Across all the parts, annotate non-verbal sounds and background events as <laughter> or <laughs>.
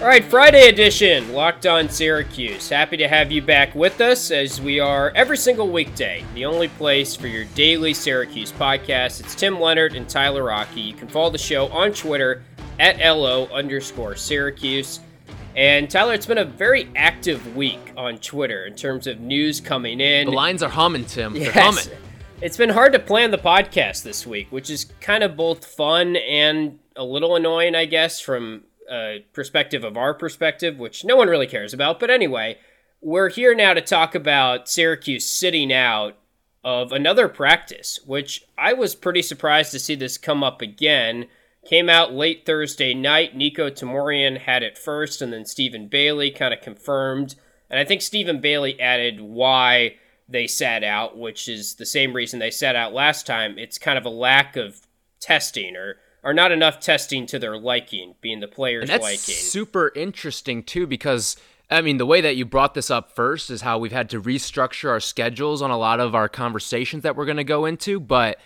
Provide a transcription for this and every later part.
All right, Friday edition, Locked On Syracuse. Happy to have you back with us as we are every single weekday, the only place for your daily Syracuse podcast. It's Tim Leonard and Tyler Rocky. You can follow the show on Twitter at LO underscore Syracuse. And Tyler, it's been a very active week on Twitter in terms of news coming in. The lines are humming, Tim. Yes. They're humming. It's been hard to plan the podcast this week, which is kind of both fun and a little annoying, I guess, from uh, perspective of our perspective, which no one really cares about. But anyway, we're here now to talk about Syracuse sitting out of another practice, which I was pretty surprised to see this come up again. Came out late Thursday night. Nico Tamorian had it first, and then Stephen Bailey kind of confirmed. And I think Stephen Bailey added why they sat out, which is the same reason they sat out last time. It's kind of a lack of testing or are not enough testing to their liking, being the players' and that's liking. super interesting too, because I mean the way that you brought this up first is how we've had to restructure our schedules on a lot of our conversations that we're going to go into, but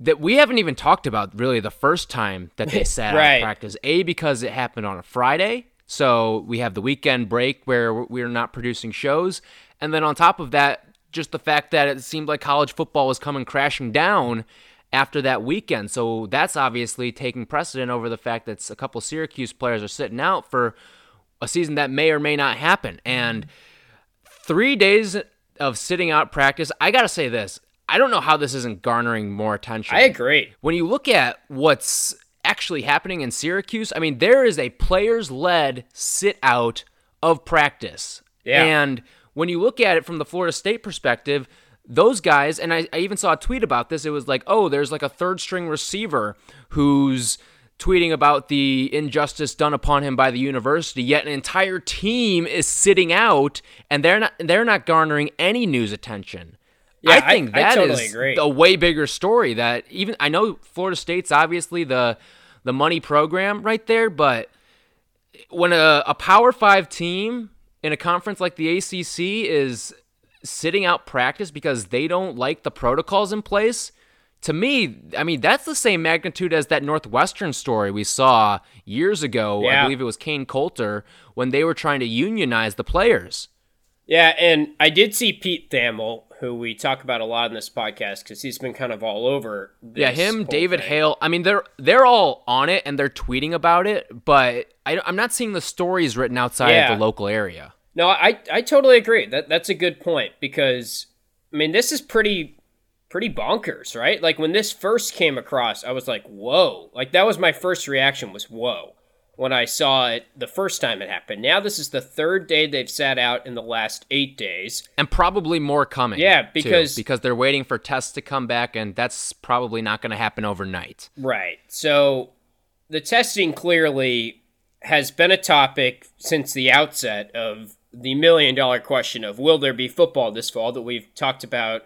that we haven't even talked about really the first time that they <laughs> sat right. out practice. A because it happened on a Friday, so we have the weekend break where we're not producing shows, and then on top of that, just the fact that it seemed like college football was coming crashing down after that weekend. So that's obviously taking precedent over the fact that a couple Syracuse players are sitting out for a season that may or may not happen. And three days of sitting out practice, I got to say this. I don't know how this isn't garnering more attention. I agree. When you look at what's actually happening in Syracuse, I mean, there is a players led sit out of practice. Yeah. And when you look at it from the Florida State perspective, those guys, and I, I even saw a tweet about this. It was like, oh, there's like a third string receiver who's tweeting about the injustice done upon him by the university yet an entire team is sitting out and they're not they're not garnering any news attention Yeah, i think I- I that is totally agree. a way bigger story that even i know florida state's obviously the the money program right there but when a, a power five team in a conference like the acc is sitting out practice because they don't like the protocols in place to me i mean that's the same magnitude as that northwestern story we saw years ago i believe it was Kain Colter when they were trying to unionize the players Yeah, and I did see Pete Thamel, who we talk about a lot in this podcast because he's been kind of all over. This yeah him david thing. hale i mean they're they're all on it and they're tweeting about it but I, i'm not seeing the stories written outside Yeah. of the local area No, I I totally agree. That that's a good point because I mean this is pretty pretty bonkers, right? Like when this first came across, I was like, "Whoa!" Like that was my first reaction was "Whoa." When I saw it the first time it happened. Now this is the third day they've sat out in the last eight days. and probably more coming Yeah, too, because- because they're waiting for tests to come back and that's probably not going to happen overnight Right. So the testing clearly has been a topic since the outset of the million dollar question of will there be football this fall that we've talked about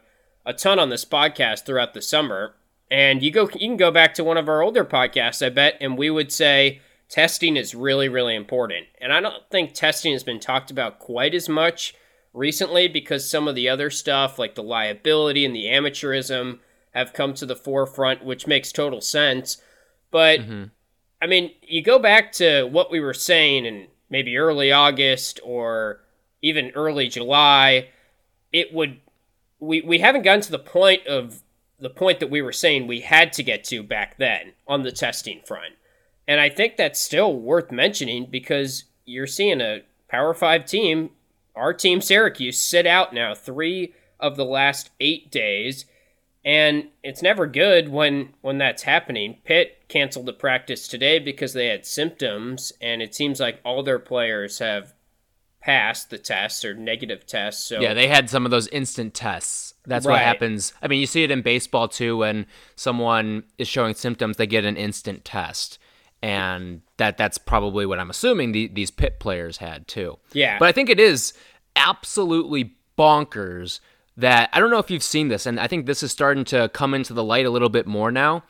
a ton on this podcast throughout the summer. And you go you can go back to one of our older podcasts, I bet, and we would say testing is really, really important. And I don't think testing has been talked about quite as much recently because some of the other stuff, like the liability and the amateurism, have come to the forefront, which makes total sense. But mm-hmm. I mean, you go back to what we were saying in maybe early August or even early July, it would we we haven't gotten to the point of the point that we were saying we had to get to back then on the testing front. And I think that's still worth mentioning because you're seeing a Power 5 team, our team Syracuse sit out now 3 of the last 8 days and it's never good when when that's happening. Pitt canceled the practice today because they had symptoms, and it seems like all their players have passed the tests or negative tests. So Yeah, they had some of those instant tests. That's Right. what happens. I mean, you see it in baseball too when someone is showing symptoms, they get an instant test. And that that's probably what I'm assuming the, these pit players had too. Yeah. But I think it is absolutely bonkers that I don't know if you've seen this, and I think this is starting to come into the light a little bit more now.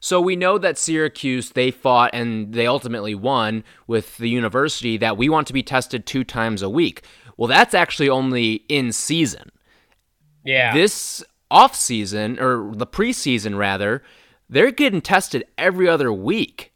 So we know that Syracuse they fought and they ultimately won with the university that we want to be tested two times a week. Well, that's actually only in season. yeah, This off season or the preseason rather, they're getting tested every other week.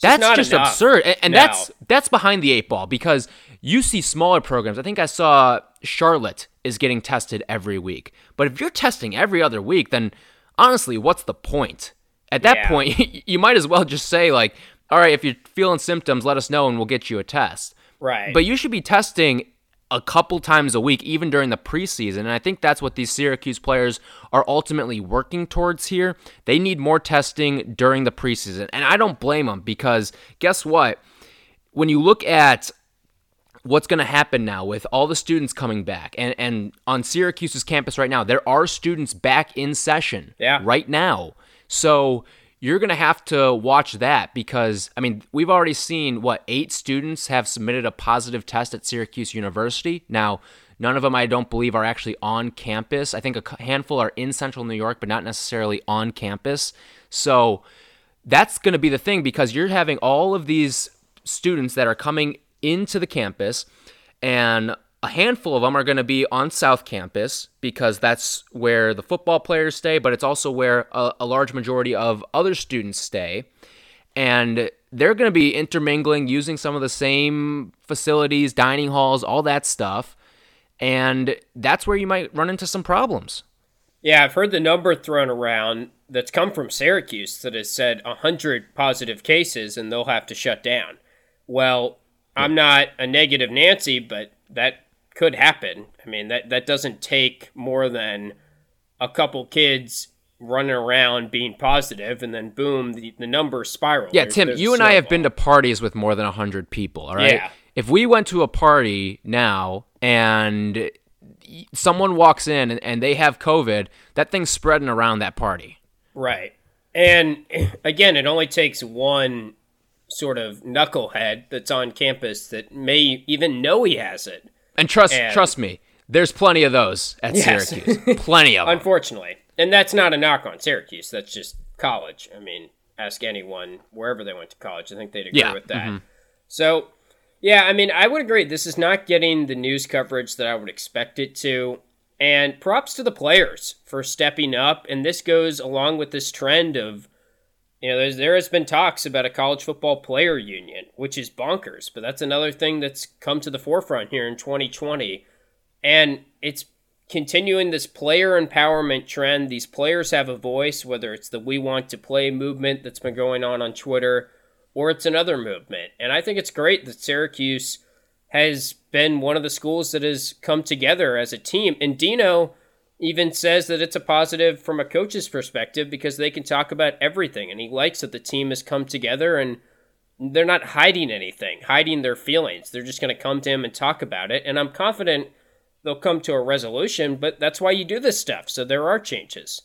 That's just absurd, and, and that's that's behind the eight ball because you see smaller programs. I think I saw Charlotte is getting tested every week, but if you're testing every other week, then honestly, what's the point? At that Yeah. point, <laughs> you might as well just say like, all right, if you're feeling symptoms, let us know and we'll get you a test. right. But you should be testing a couple times a week, even during the preseason. And I think that's what these Syracuse players are ultimately working towards here. They need more testing during the preseason. And I don't blame them because guess what? When you look at what's going to happen now with all the students coming back and, and on Syracuse's campus right now, there are students back in session Yeah. right now. So you're going to have to watch that because, I mean, we've already seen what, eight students have submitted a positive test at Syracuse University. Now, none of them, I don't believe, are actually on campus. I think a handful are in central New York, but not necessarily on campus. So that's going to be the thing because you're having all of these students that are coming into the campus and a handful of them are going to be on South Campus because that's where the football players stay, but it's also where a, a large majority of other students stay. And they're going to be intermingling, using some of the same facilities, dining halls, all that stuff. And that's where you might run into some problems. Yeah, I've heard the number thrown around that's come from Syracuse that has said 100 positive cases and they'll have to shut down. Well, I'm not a negative Nancy, but that could happen. I mean, that, that doesn't take more than a couple kids running around being positive and then boom, the, the number spirals. Yeah, There's- Tim, there's you and I have been to parties with more than 100 people, all right? Yeah. If we went to a party now and someone walks in and, and they have COVID, that thing's spreading around that party. Right. And again, it only takes one sort of knucklehead that's on campus that may even know he has it. And trust And- trust me, there's plenty of those at Yes. Syracuse. <laughs> plenty of them. Unfortunately. And that's not a knock on Syracuse. That's just college. I mean, ask anyone wherever they went to college. I think they'd agree Yeah, with that. Mm-hmm. So, yeah, I mean, I would agree. This is not getting the news coverage that I would expect it to. And props to the players for stepping up. And this goes along with this trend of, you know, there's, there has been talks about a college football player union, which is bonkers. But that's another thing that's come to the forefront here in 2020. And it's continuing this player empowerment trend. These players have a voice, whether it's the We Want to Play movement that's been going on on Twitter or it's another movement. And I think it's great that Syracuse has been one of the schools that has come together as a team. And Dino even says that it's a positive from a coach's perspective because they can talk about everything. And he likes that the team has come together and they're not hiding anything, hiding their feelings. They're just going to come to him and talk about it. And I'm confident they'll come to a resolution, but that's why you do this stuff. So there are changes.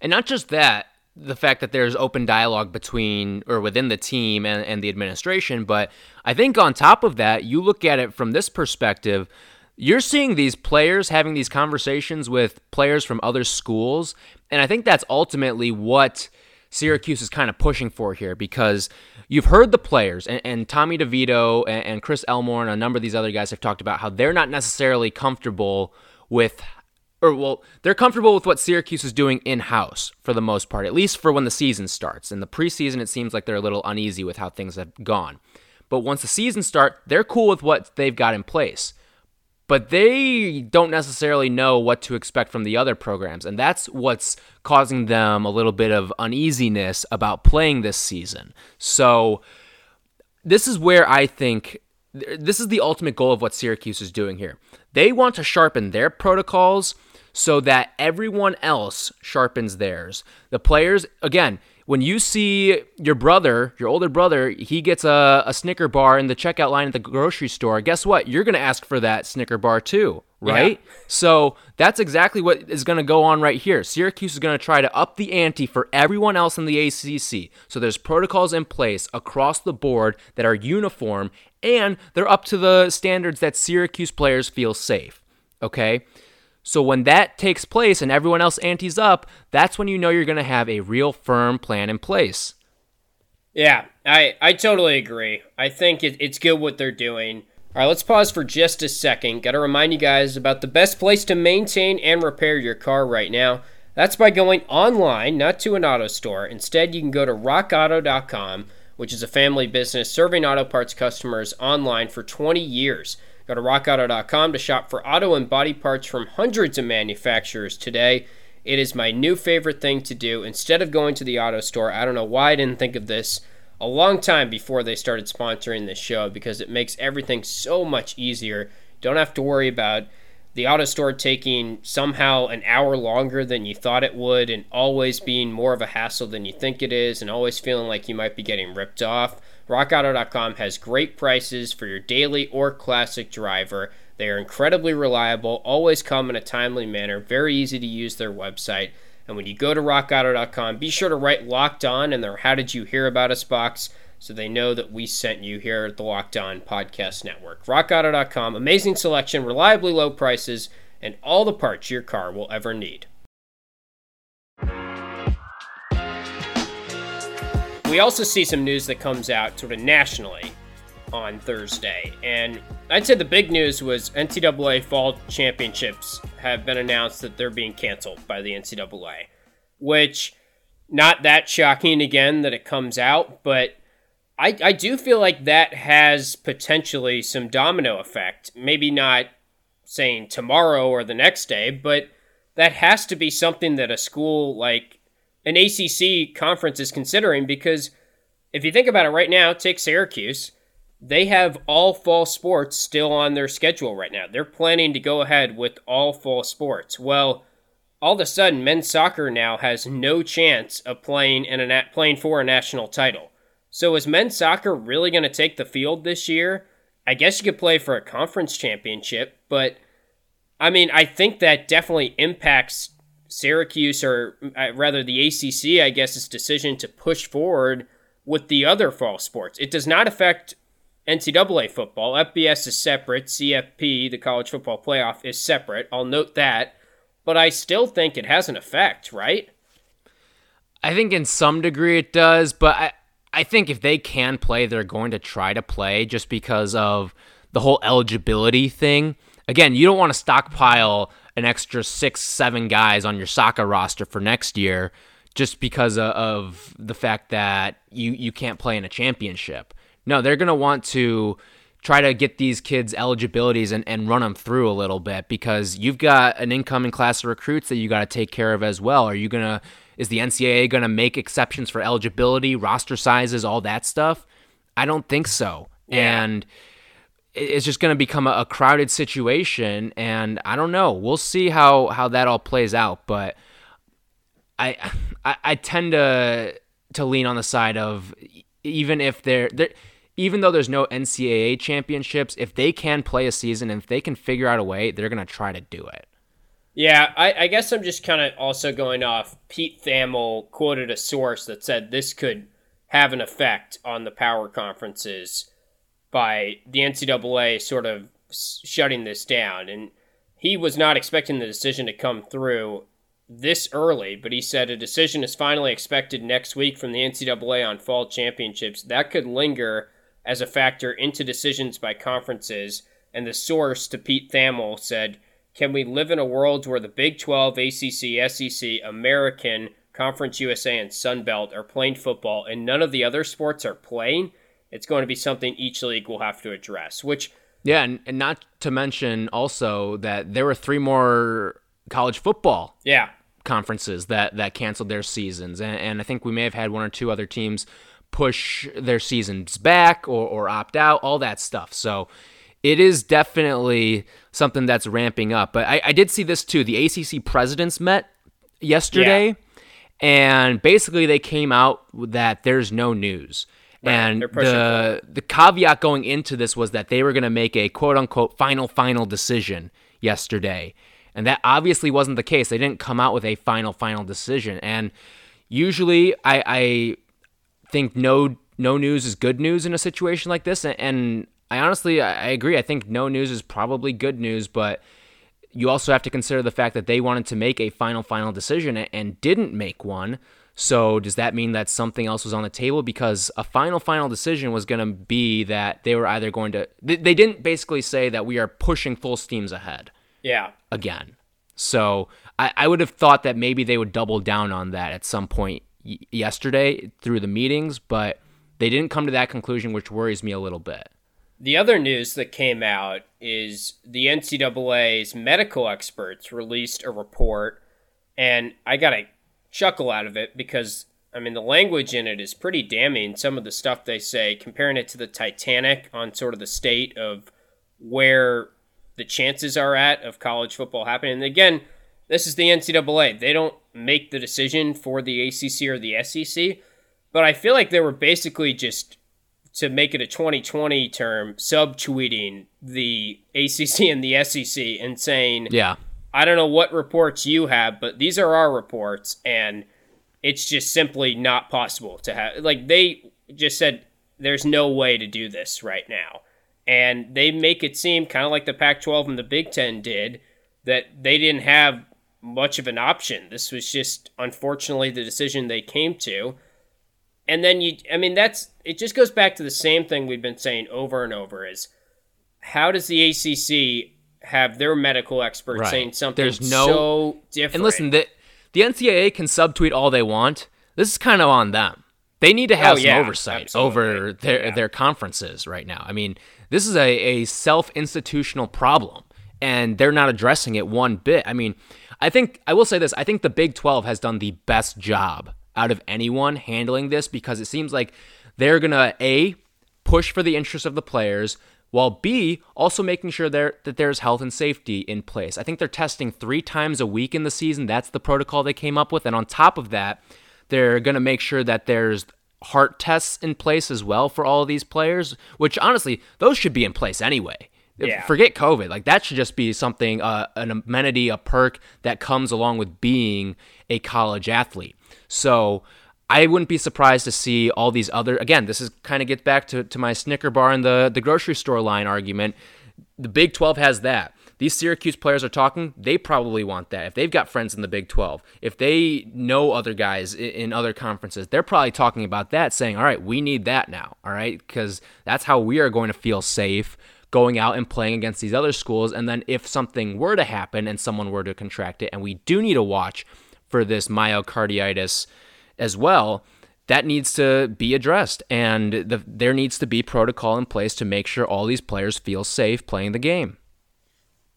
And not just that, the fact that there's open dialogue between or within the team and, and the administration, but I think on top of that, you look at it from this perspective, you're seeing these players having these conversations with players from other schools. And I think that's ultimately what Syracuse is kind of pushing for here because you've heard the players and, and Tommy DeVito and, and Chris Elmore and a number of these other guys have talked about how they're not necessarily comfortable with or well, they're comfortable with what Syracuse is doing in house for the most part, at least for when the season starts. In the preseason, it seems like they're a little uneasy with how things have gone. But once the season starts, they're cool with what they've got in place. But they don't necessarily know what to expect from the other programs, and that's what's causing them a little bit of uneasiness about playing this season. So, this is where I think this is the ultimate goal of what Syracuse is doing here. They want to sharpen their protocols so that everyone else sharpens theirs. The players, again, when you see your brother, your older brother, he gets a, a Snicker bar in the checkout line at the grocery store, guess what? You're going to ask for that Snicker bar too, right? Yeah. So that's exactly what is going to go on right here. Syracuse is going to try to up the ante for everyone else in the ACC. So there's protocols in place across the board that are uniform and they're up to the standards that Syracuse players feel safe. Okay? So when that takes place and everyone else antes up, that's when you know you're going to have a real firm plan in place. Yeah, I, I totally agree. I think it, it's good what they're doing. All right, let's pause for just a second. Got to remind you guys about the best place to maintain and repair your car right now. That's by going online, not to an auto store. Instead, you can go to rockauto.com which is a family business serving auto parts customers online for 20 years. Go to rockauto.com to shop for auto and body parts from hundreds of manufacturers today. It is my new favorite thing to do. Instead of going to the auto store, I don't know why I didn't think of this a long time before they started sponsoring this show because it makes everything so much easier. Don't have to worry about the auto store taking somehow an hour longer than you thought it would and always being more of a hassle than you think it is and always feeling like you might be getting ripped off. RockAuto.com has great prices for your daily or classic driver. They are incredibly reliable, always come in a timely manner, very easy to use their website. And when you go to rockauto.com, be sure to write locked on in their How Did You Hear About Us box so they know that we sent you here at the Locked On Podcast Network. RockAuto.com, amazing selection, reliably low prices, and all the parts your car will ever need. We also see some news that comes out sort of nationally on Thursday. And I'd say the big news was NCAA Fall Championships have been announced that they're being canceled by the NCAA, which not that shocking again that it comes out, but I, I do feel like that has potentially some domino effect. Maybe not saying tomorrow or the next day, but that has to be something that a school like an ACC conference is considering because if you think about it right now, take Syracuse. They have all fall sports still on their schedule right now. They're planning to go ahead with all fall sports. Well, all of a sudden, men's soccer now has no chance of playing in a playing for a national title. So is men's soccer really going to take the field this year? I guess you could play for a conference championship, but I mean, I think that definitely impacts Syracuse or uh, rather the ACC, I guess, its decision to push forward with the other fall sports. It does not affect NCAA football. FBS is separate. CFP, the college football playoff, is separate. I'll note that. But I still think it has an effect, right? I think in some degree it does, but I, I think if they can play, they're going to try to play just because of the whole eligibility thing. Again, you don't want to stockpile an extra six, seven guys on your soccer roster for next year just because of the fact that you, you can't play in a championship. No, they're going to want to try to get these kids eligibilities and, and run them through a little bit because you've got an incoming class of recruits that you got to take care of as well. Are you going to is the NCAA going to make exceptions for eligibility, roster sizes, all that stuff? I don't think so. Yeah. And it's just going to become a, crowded situation and I don't know. We'll see how how that all plays out, but I <sighs> I, I tend to to lean on the side of even if they're, they're even though there's no NCAA championships, if they can play a season and if they can figure out a way, they're going to try to do it. Yeah, I, I guess I'm just kind of also going off. Pete Thamel quoted a source that said this could have an effect on the power conferences by the NCAA sort of shutting this down. And he was not expecting the decision to come through this early, but he said a decision is finally expected next week from the NCAA on fall championships. That could linger as a factor into decisions by conferences. And the source to Pete Thamel said, can we live in a world where the Big 12, ACC, SEC, American, Conference USA, and Sun Belt are playing football and none of the other sports are playing? It's going to be something each league will have to address, which. Yeah, and, and not to mention also that there were three more college football yeah. conferences that, that canceled their seasons. And, and I think we may have had one or two other teams push their seasons back or, or opt out, all that stuff. So it is definitely something that's ramping up. But I, I did see this too. The ACC presidents met yesterday, yeah. and basically they came out that there's no news. Right. And the the caveat going into this was that they were going to make a quote unquote final final decision yesterday, and that obviously wasn't the case. They didn't come out with a final final decision, and usually I, I think no no news is good news in a situation like this, and, and I honestly, I agree. I think no news is probably good news, but you also have to consider the fact that they wanted to make a final, final decision and didn't make one. So does that mean that something else was on the table? Because a final, final decision was going to be that they were either going to. They didn't basically say that we are pushing full steams ahead. Yeah. Again. So I, I would have thought that maybe they would double down on that at some point y- yesterday through the meetings, but They didn't come to that conclusion, which worries me a little bit. The other news that came out is the NCAA's medical experts released a report, and I got a chuckle out of it because, I mean, the language in it is pretty damning. Some of the stuff they say, comparing it to the Titanic on sort of the state of where the chances are at of college football happening. And again, this is the NCAA. They don't make the decision for the ACC or the SEC, but I feel like they were basically just to make it a 2020 term, subtweeting the ACC and the SEC and saying, "Yeah, I don't know what reports you have, but these are our reports, and it's just simply not possible to have." Like they just said, "There's no way to do this right now," and they make it seem kind of like the Pac-12 and the Big Ten did that they didn't have much of an option. This was just unfortunately the decision they came to and then you i mean that's it just goes back to the same thing we've been saying over and over is how does the acc have their medical experts right. saying something There's no, so different and listen the, the ncaa can subtweet all they want this is kind of on them they need to have oh, some yeah, oversight absolutely. over their, yeah. their conferences right now i mean this is a, a self-institutional problem and they're not addressing it one bit i mean i think i will say this i think the big 12 has done the best job out of anyone handling this because it seems like they're going to A, push for the interest of the players, while B, also making sure there, that there's health and safety in place. I think they're testing three times a week in the season. That's the protocol they came up with. And on top of that, they're going to make sure that there's heart tests in place as well for all of these players, which honestly, those should be in place anyway. Yeah. Forget COVID. Like that should just be something, uh, an amenity, a perk that comes along with being a college athlete. So I wouldn't be surprised to see all these other. Again, this is kind of gets back to, to my Snicker bar and the the grocery store line argument. The Big 12 has that. These Syracuse players are talking, they probably want that. If they've got friends in the Big 12, if they know other guys in other conferences, they're probably talking about that, saying, all right, we need that now, all right? Because that's how we are going to feel safe going out and playing against these other schools. And then if something were to happen and someone were to contract it, and we do need to watch for this myocarditis as well, that needs to be addressed. And the, there needs to be protocol in place to make sure all these players feel safe playing the game.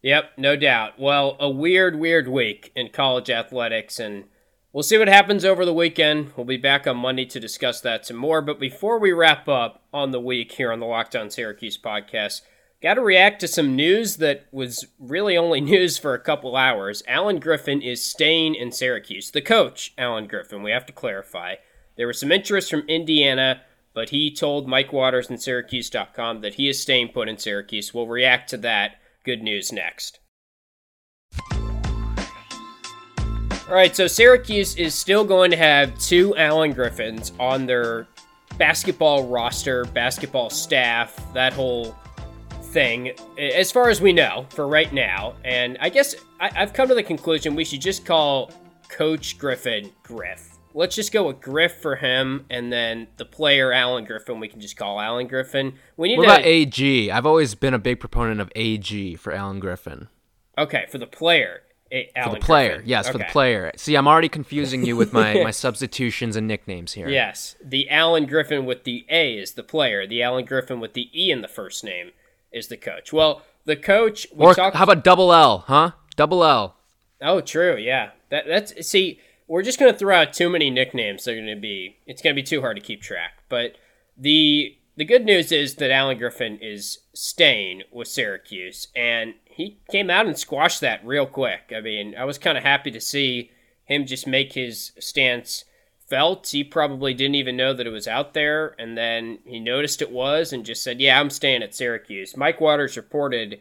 Yep, no doubt. Well, a weird, weird week in college athletics, and we'll see what happens over the weekend. We'll be back on Monday to discuss that some more. But before we wrap up on the week here on the Locked On Syracuse podcast, Got to react to some news that was really only <laughs> news for a couple hours. Allen Griffin is staying in Syracuse. The coach, Allen Griffin, we have to clarify. There was some interest from Indiana, but he told Mike Waters and Syracuse.com that he is staying put in Syracuse. We'll react to that good news next. All right, so Syracuse is still going to have two Alan Griffins on their basketball roster, basketball staff, that whole thing, as far as we know for right now. And I guess I, have come to the conclusion we should just call Coach Griffin Griff. Let's just go with Griff for him, and then the player Alan Griffin we can just call Alan Griffin. We need. What to, about AG? I've always been a big proponent of AG for Alan Griffin. Okay, for the player. A- for the player, Griffin. yes, okay. for the player. See, I'm already confusing you with my, my <laughs> substitutions and nicknames here. Yes, the Alan Griffin with the A is the player. The Allen Griffin with the E in the first name is the coach. Well, the coach. or talked, how about double L? Huh? Double L. Oh, true. Yeah. That that's see. We're just gonna throw out too many nicknames. They're gonna be. It's gonna be too hard to keep track. But the the good news is that Allen Griffin is staying with Syracuse, and he came out and squashed that real quick. I mean, I was kind of happy to see him just make his stance felt. He probably didn't even know that it was out there, and then he noticed it was and just said, Yeah, I'm staying at Syracuse. Mike Waters reported,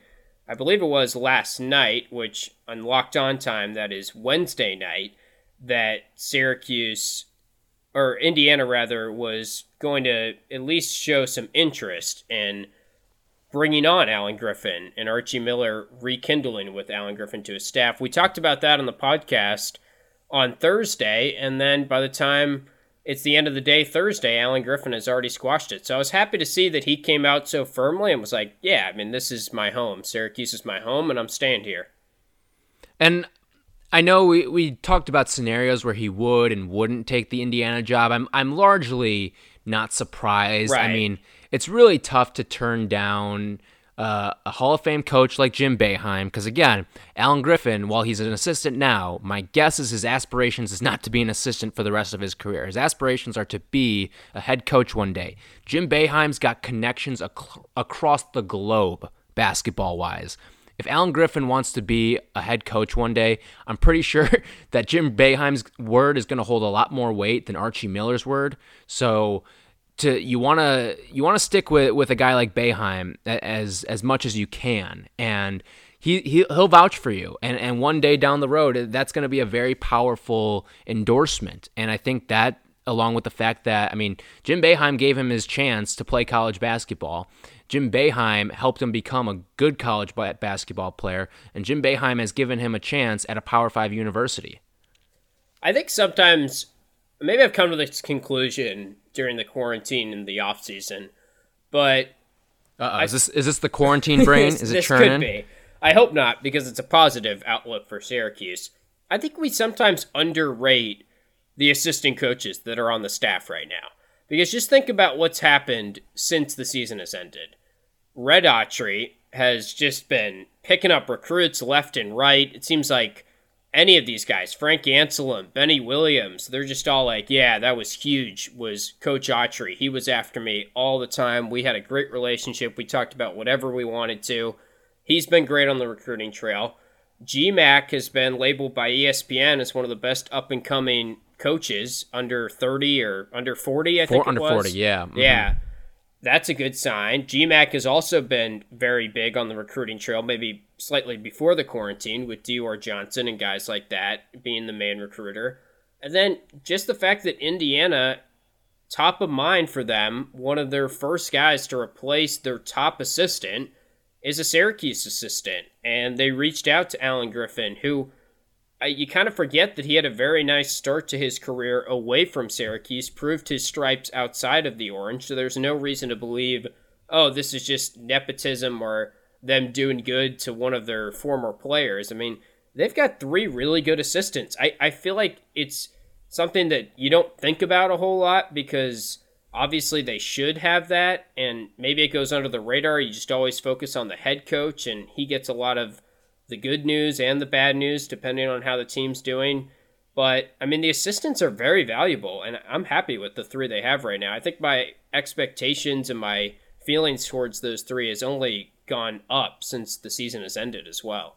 I believe it was last night, which on locked on time, that is Wednesday night, that Syracuse, or Indiana rather, was going to at least show some interest in bringing on Allen Griffin and Archie Miller rekindling with Allen Griffin to his staff. We talked about that on the podcast on Thursday, and then by the time it's the end of the day Thursday, Allen Griffin has already squashed it. So I was happy to see that he came out so firmly and was like, "Yeah, I mean, this is my home. Syracuse is my home, and I'm staying here." And I know we, we talked about scenarios where he would and wouldn't take the Indiana job. I'm I'm largely not surprised. Right. I mean, it's really tough to turn down uh, a Hall of Fame coach like Jim Boeheim because again, Allen Griffin, while he's an assistant now, my guess is his aspirations is not to be an assistant for the rest of his career. His aspirations are to be a head coach one day. Jim Boeheim's got connections ac- across the globe, basketball wise. If Allen Griffin wants to be a head coach one day, I'm pretty <laughs> sure that Jim Boeheim's word is going to hold a lot more weight than Archie Miller's word. So to you want to you want to stick with with a guy like Boeheim as as much as you can. And he, he he'll vouch for you. And and one day down the road that's going to be a very powerful endorsement. And I think that along with the fact that I mean Jim Boeheim gave him his chance to play college basketball. Jim Boeheim helped him become a good college basketball player. And Jim Boeheim has given him a chance at a Power 5 university. I think sometimes maybe I've come to this conclusion during the quarantine and the off season, but uh is this is this the quarantine <laughs> brain? this, is it this churning? could be. I hope not because it's a positive outlook for Syracuse. I think we sometimes underrate the assistant coaches that are on the staff right now. Because just think about what's happened since the season has ended. Red Autry has just been picking up recruits left and right. It seems like any of these guys, Frank Anselem, Benny Williams, they're just all like, yeah, that was huge, was Coach Autry. He was after me all the time. We had a great relationship. We talked about whatever we wanted to. He's been great on the recruiting trail. GMAC has been labeled by ESPN as one of the best up and coming coaches under 30 or under 40, I think. under 40, yeah. Mm-hmm. Yeah that's a good sign. GMAC has also been very big on the recruiting trail, maybe slightly before the quarantine with Dior Johnson and guys like that being the main recruiter. And then just the fact that Indiana, top of mind for them, one of their first guys to replace their top assistant is a Syracuse assistant. And they reached out to Allen Griffin, who you kind of forget that he had a very nice start to his career away from Syracuse, proved his stripes outside of the Orange, so there's no reason to believe, oh, this is just nepotism or them doing good to one of their former players. I mean, they've got three really good assistants. I, I feel like it's something that you don't think about a whole lot because obviously they should have that, and maybe it goes under the radar. You just always focus on the head coach, and he gets a lot of the good news and the bad news, depending on how the team's doing. But I mean, the assistants are very valuable, and I'm happy with the three they have right now. I think my expectations and my feelings towards those three has only gone up since the season has ended as well.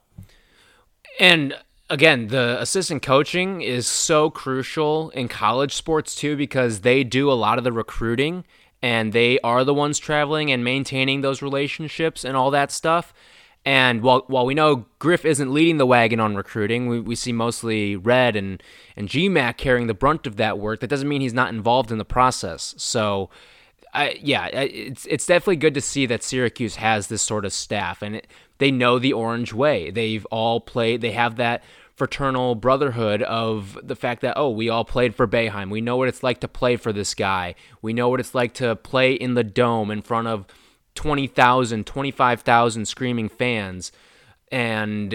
And again, the assistant coaching is so crucial in college sports too because they do a lot of the recruiting and they are the ones traveling and maintaining those relationships and all that stuff. And while while we know Griff isn't leading the wagon on recruiting, we, we see mostly Red and and GMAC carrying the brunt of that work. That doesn't mean he's not involved in the process. So, I, yeah, it's it's definitely good to see that Syracuse has this sort of staff, and it, they know the Orange way. They've all played. They have that fraternal brotherhood of the fact that oh we all played for Boeheim. We know what it's like to play for this guy. We know what it's like to play in the dome in front of 20,000, 25,000 screaming fans and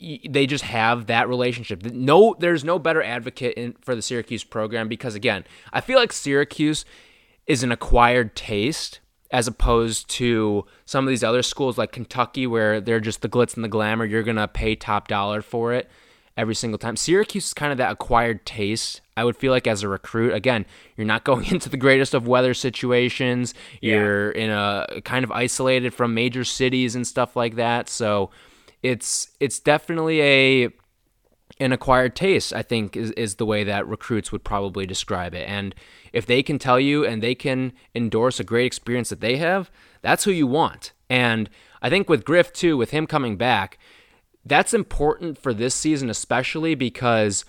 they just have that relationship. No there's no better advocate in, for the Syracuse program because again, I feel like Syracuse is an acquired taste as opposed to some of these other schools like Kentucky where they're just the glitz and the glamour, you're to pay top dollar for it every single time. Syracuse is kind of that acquired taste. I would feel like as a recruit, again, you're not <laughs> going into the greatest of weather situations. You're in a kind of isolated from major cities and stuff like that. So it's it's definitely a an acquired taste, I think, is, is the way that recruits would probably describe it. And if they can tell you and they can endorse a great experience that they have, that's who you want. And I think with Griff, too, with him coming back, that's important for this season, especially because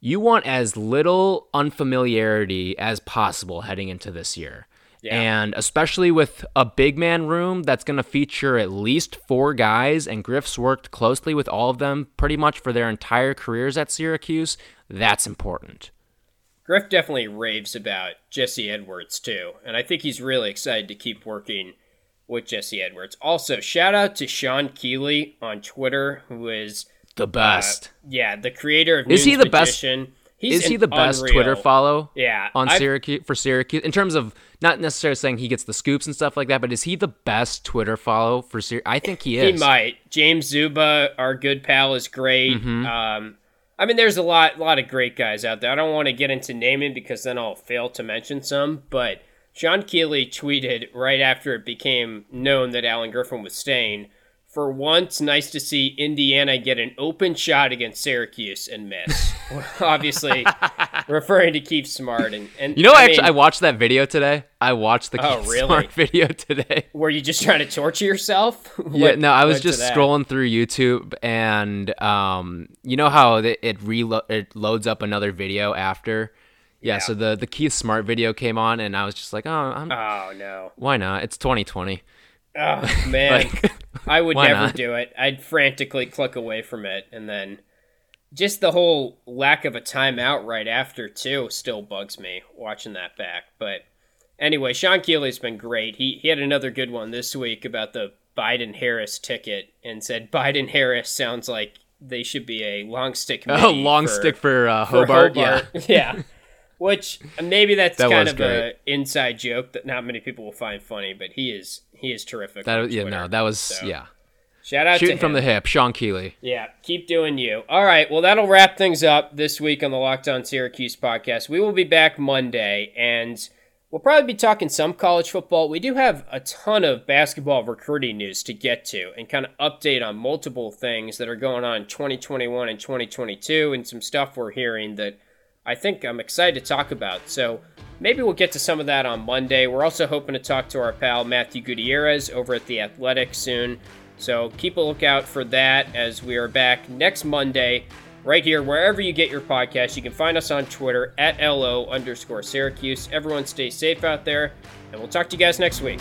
you want as little unfamiliarity as possible heading into this year. Yeah. And especially with a big man room that's going to feature at least four guys, and Griff's worked closely with all of them pretty much for their entire careers at Syracuse, that's important. Griff definitely raves about Jesse Edwards, too. And I think he's really excited to keep working with Jesse Edwards. Also, shout out to Sean Keeley on Twitter, who is the best. Uh, yeah, the creator of is he the Magician. best? He's is he the best unreal- Twitter follow? Yeah, on I've- Syracuse for Syracuse in terms of not necessarily saying he gets the scoops and stuff like that, but is he the best Twitter follow for Syracuse? I think he is. He might. James Zuba, our good pal, is great. Mm-hmm. Um, I mean, there's a lot, lot of great guys out there. I don't want to get into naming because then I'll fail to mention some. But Sean Keeley tweeted right after it became known that Allen Griffin was staying. For once, nice to see Indiana get an open shot against Syracuse and miss. <laughs> Obviously, <laughs> referring to Keith Smart and, and You know, I actually, mean, I watched that video today. I watched the Oh, Keith really? Smart <laughs> video today. were you just trying to torture yourself? yeah, no, I was just scrolling through YouTube, and um, you know how it it, relo- it loads up another video after. Yeah, Yeah. so the the Keith Smart video came on, and I was just like, oh, I'm, Oh no. why not? It's 2020. Oh <laughs> man, Like, I would never not? do it. I'd frantically click away from it, and then just the whole lack of a timeout right after too still bugs me watching that back. But anyway, Sean Keeley's been great. He he had another good one this week about the Biden Harris ticket and said Biden Harris sounds like they should be a long stick. <laughs> Oh, long for- stick for, uh, for Hobart. Yeah. <laughs> yeah. Which maybe that's That kind of a inside joke that not many people will find funny, but he is he is terrific. That yeah, Twitter. no, that was So, yeah. Shout out Shooting from the hip, Sean Keeley. Yeah, keep doing you. All right, well that'll wrap things up this week on the Locked On Syracuse podcast. We will be back Monday, and we'll probably be talking some college football. We do have a ton of basketball recruiting news to get to, and kind of update on multiple things that are going on in 2021 and 2022, and some stuff we're hearing that I think I'm excited to talk about. So maybe we'll get to some of that on Monday. We're also hoping to talk to our pal Matthew Gutierrez over at The Athletic soon. So keep a lookout for that as we are back next Monday, right here, wherever you get your podcast. You can find us on Twitter at LO underscore Syracuse. Everyone stay safe out there, and we'll talk to you guys next week.